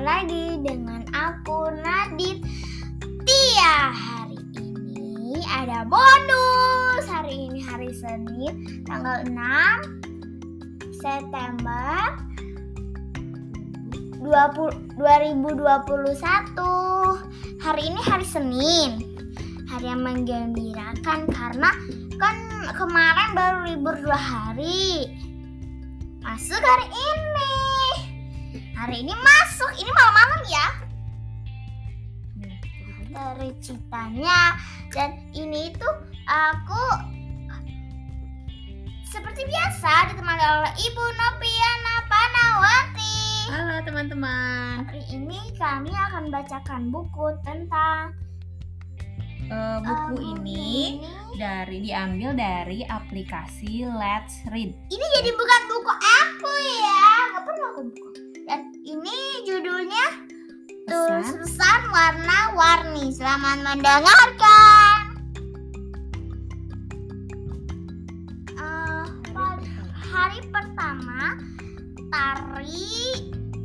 lagi dengan aku Nadit Tia Hari ini ada bonus. Hari ini hari Senin tanggal 6 September 20, 2021 Hari ini hari Senin. Hari yang menggembirakan karena kan kemarin baru libur dua hari. Masuk hari ini Hari ini masuk, ini malam-malam ya. Dari ceritanya. Dan ini tuh aku Seperti biasa ditemani oleh Ibu Nopiana Panawati. Halo teman-teman. Hari ini kami akan bacakan buku tentang Eh, buku eh, ini dari diambil dari aplikasi Let's Read. Ini jadi bukan buku aku ya. Gak pernah aku buku ini judulnya Pesan. Tulisan warna-warni. Selamat mendengarkan. Pada hari pertama Tari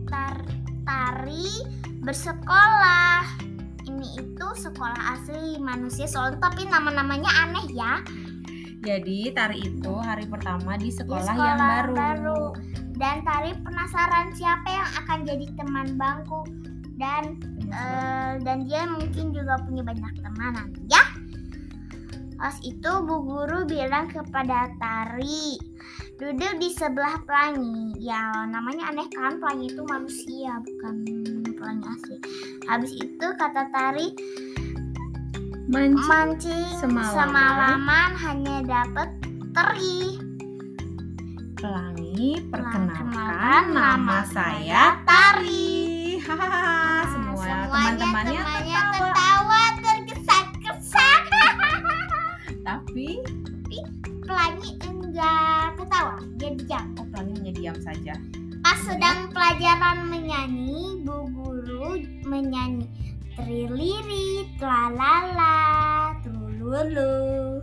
tar, Tari bersekolah. Ini itu sekolah asli manusia soalnya Tapi nama-namanya aneh ya. Jadi tari itu hari pertama di Di sekolah, yang baru. Dan Tari penasaran siapa yang akan jadi teman bangku dan eh, dan dia mungkin juga punya banyak teman nanti ya. Pas itu Bu Guru bilang kepada Tari, duduk di sebelah pelangi. Ya namanya aneh kan, pelangi itu manusia bukan pelangi asli. Habis itu kata Tari, Mancing. mancing Semalaman. semalaman hanya dapat teri. Pelangi, perkenalkan Perkenalkan, nama saya Tari. Hahaha, Nah, semua teman-temannya temannya tertawa. tertawa terkesan-kesan. Tapi Pelangi enggak ketawa, dia diam. oh pelangi hanya diam saja. Pas sedang pelajaran menyanyi, Bu Guru menyanyi triliri, tlalala, trululu.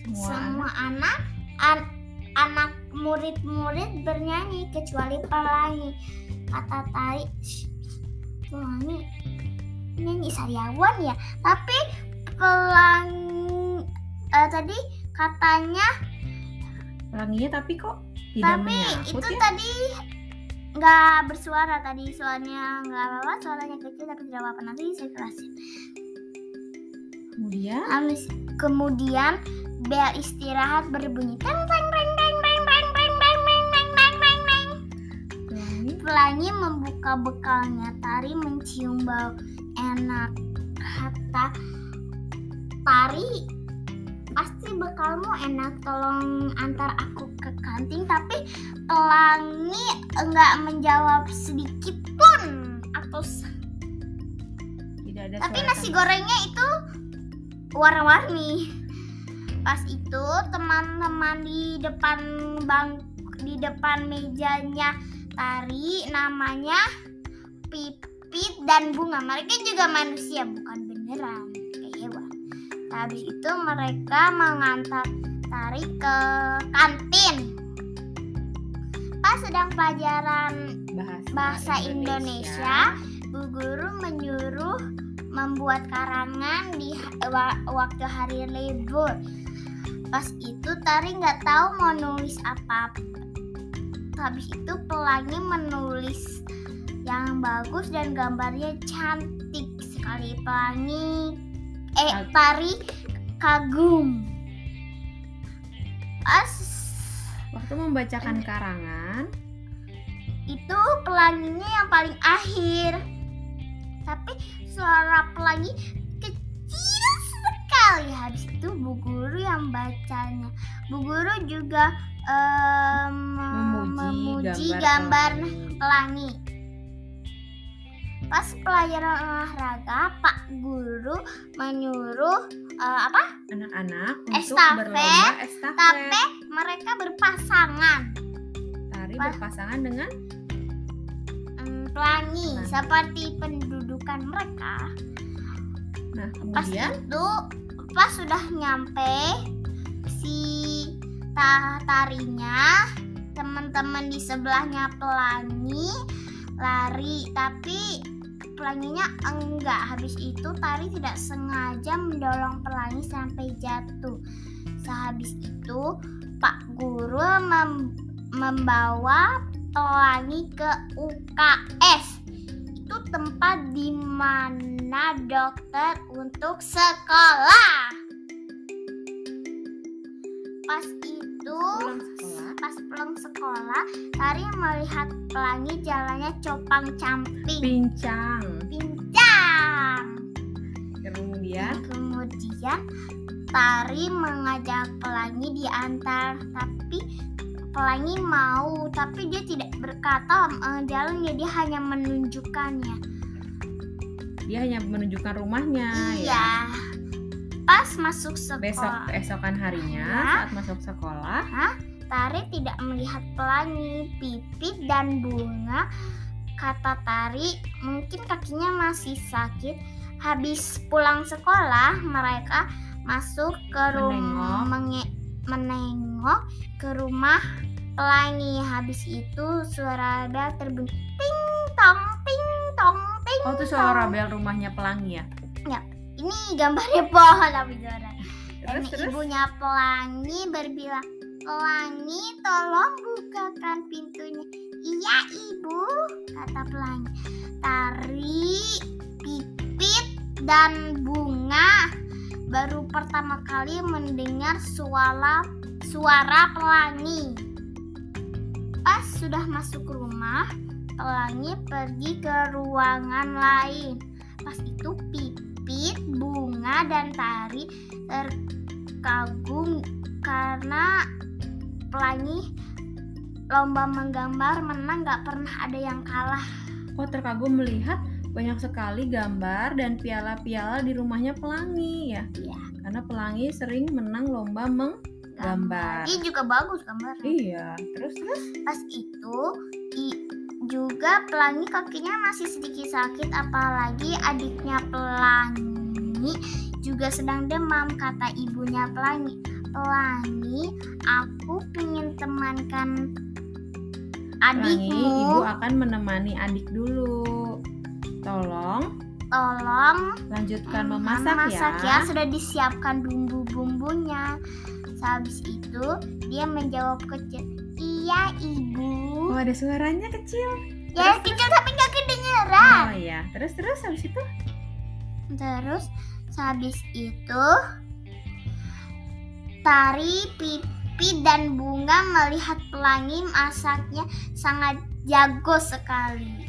Semua, Semua anak an- anak murid-murid bernyanyi kecuali pelangi. Kata Tari, "Shh, pelangi nyanyi sariawan ya. Tapi pelangi eh, tadi katanya pelanginya tapi kok tidak tapi itu ya? tadi nggak bersuara tadi soalnya nggak apa-apa suaranya kecil tapi tidak apa-apa nanti saya jelasin Kemudian kemudian bel istirahat berbunyi teng pelangi Pelangi membuka bekalnya. Tari mencium bau enak kata Tari. Pasti bekalmu enak tolong antar aku ke kantin. Tapi Pelangi enggak menjawab sedikit pun. Atau tidak ada tapi nasi gorengnya itu warna-warni. Pas itu teman-teman di depan bang di depan mejanya Tari namanya Pipit dan Bunga mereka juga manusia bukan beneran kayak hewan habis itu mereka mengantar Tari ke kantin pas sedang pelajaran bahasa, bahasa Indonesia, Bu Guru menyuruh membuat karangan di waktu hari libur. Pas itu Tari nggak tahu mau nulis apa. Habis itu Pelangi menulis yang bagus dan gambarnya cantik sekali. Pelangi eh Tari kagum. Pas waktu membacakan karangan itu pelanginya yang paling akhir tapi suara pelangi kecil sekali habis itu bu guru yang bacanya bu guru juga em, memuji, memuji gambar, gambar pelangi. pas pelajaran olahraga pak guru menyuruh eh, apa? Anak-anak untuk Estafet, berlomba estafet. tapi mereka berpasangan. Tari pas- berpasangan dengan? Em, pelangi Pelangi. seperti pendudukan mereka. Nah pas kemudian? itu pas sudah nyampe si tarinya teman-teman di sebelahnya pelangi lari tapi pelanginya enggak. Habis itu Tari tidak sengaja mendorong pelangi sampai jatuh. Sehabis itu Pak Guru mem- membawa pelangi ke UKS itu tempat di mana dokter untuk sekolah pas pulang sekolah Tari melihat pelangi jalannya copang camping. Pincang. pincang. Kemudian? Kemudian Tari mengajak pelangi diantar tapi pelangi mau tapi dia tidak berkata eh, jalan ya dia hanya menunjukkannya. Dia hanya menunjukkan rumahnya ya. iya. Pas masuk sekolah. Besok keesokan harinya Ya. saat masuk sekolah, Tari tidak melihat pelangi, pipit dan bunga. Kata Tari, mungkin kakinya masih sakit. Habis pulang sekolah, mereka masuk ke rumah Menengok. menengok ke rumah pelangi. Habis itu suara bel terbunyi ting tong ting tong ting oh itu suara bel rumahnya pelangi ya. Ini gambarnya pohon tapi suara. Dan Terus terus. ibunya pelangi berbilang, Pelangi tolong bukakan pintunya. Iya ibu, kata pelangi. Tari, pipit, dan bunga baru pertama kali mendengar suara suara pelangi. Pas sudah masuk rumah, pelangi pergi ke ruangan lain. Pas itu pipit, bunga, dan tari terkagum karena pelangi lomba menggambar menang gak pernah ada yang kalah Oh terkagum melihat banyak sekali gambar dan piala-piala di rumahnya pelangi ya. Iya. Karena pelangi sering menang lomba menggambar. Ini juga bagus gambarnya. Iya. Terus terus. Pas itu i- juga pelangi kakinya masih sedikit sakit apalagi adiknya pelangi juga sedang demam kata ibunya pelangi. Pelangi, aku ingin temankan Pelangi, ibu adikmu. akan menemani adik dulu. Tolong Tolong lanjutkan memasak Masak ya. ya, sudah disiapkan bumbu-bumbunya. Sehabis itu dia menjawab kecil, iya ibu. Oh ada suaranya kecil. ya kecil tapi nggak kedengeran. Oh iya. Terus terus habis itu Terus sehabis itu Tari, Pipi dan Bunga melihat pelangi masaknya sangat jago sekali.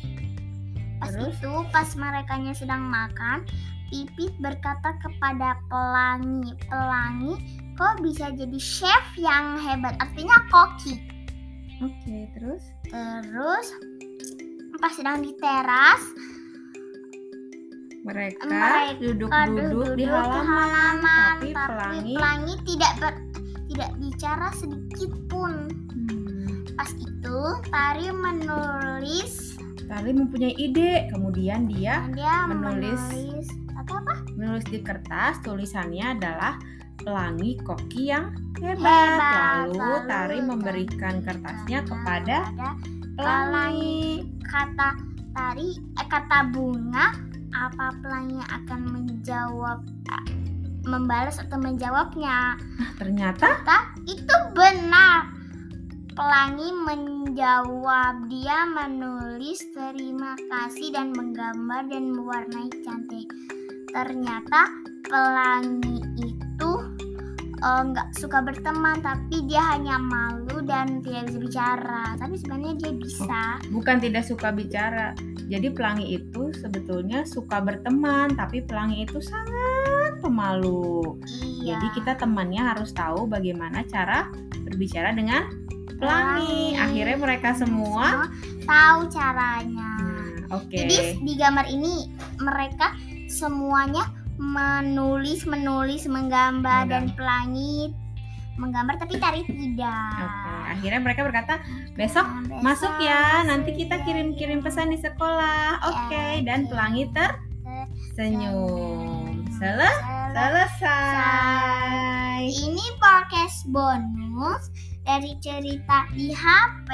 Pas Terus? itu pas mereka sedang makan, Pipit berkata kepada pelangi, pelangi kok bisa jadi chef yang hebat, artinya koki. Oke, terus Terus pas sedang di teras, mereka, Mereka duduk-duduk di halaman, tapi pelangi pelangi tidak ber- tidak bicara sedikit pun. Hmm, Pas itu Tari menulis Tali mempunyai ide, kemudian dia dia menulis. menulis atau apa? menulis di kertas tulisannya adalah pelangi koki yang hebat. Hebat. Lalu Lalu Tari Tari memberikan kertasnya kepada pelangi. pelangi. Kata Tari eh, kata Bunga apa pelangi akan menjawab eh, membalas atau menjawabnya? Nah, ternyata Kata itu benar. Pelangi menjawab dia menulis terima kasih dan menggambar dan mewarnai cantik. Ternyata pelangi itu eh, nggak suka berteman tapi dia hanya malu dan tidak bisa bicara. Tapi sebenarnya dia bisa. bukan tidak suka bicara. Jadi pelangi itu sebetulnya suka berteman, tapi pelangi itu sangat pemalu. Iya. Jadi kita temannya harus tahu bagaimana cara berbicara dengan pelangi. Pelangi. Akhirnya mereka semua tahu caranya. Nah, oke. Jadi di gambar ini mereka semuanya menulis, menulis, menggambar dan Menggambar. pelangi menggambar tapi tari tidak. Oke, akhirnya mereka berkata, "Besok Nah, besok masuk ya, nanti kita ya." kirim-kirim pesan di sekolah." Oke, dan oke. pelangi tersenyum. Sele- Selesai. Ini podcast bonus dari cerita di HP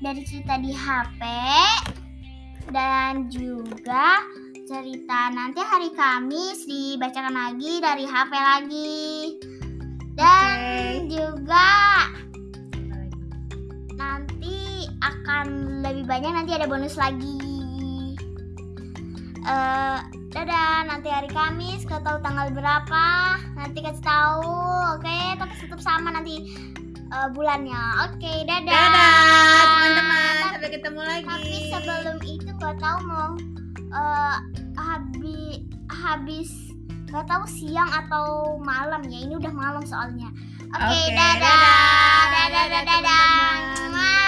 dari cerita di HP dan juga cerita nanti hari Kamis dibacakan lagi dari HP lagi. Dan Oke. juga lebih banyak nanti ada bonus lagi. Eh, dadah, nanti hari Kamis gak tahu tanggal berapa, nanti kasih tahu, oke? Tapi tetap sama nanti eh, bulannya, oke? dadah. Dadah teman-teman, sampai ketemu lagi. Tapi sebelum itu gak tahu mau eh, habis habis gak tahu siang atau malam ya. Ini udah malam soalnya. Oke, Oke, dadah. dadah. Dadah, dadah, Dadah, dadah. teman-teman.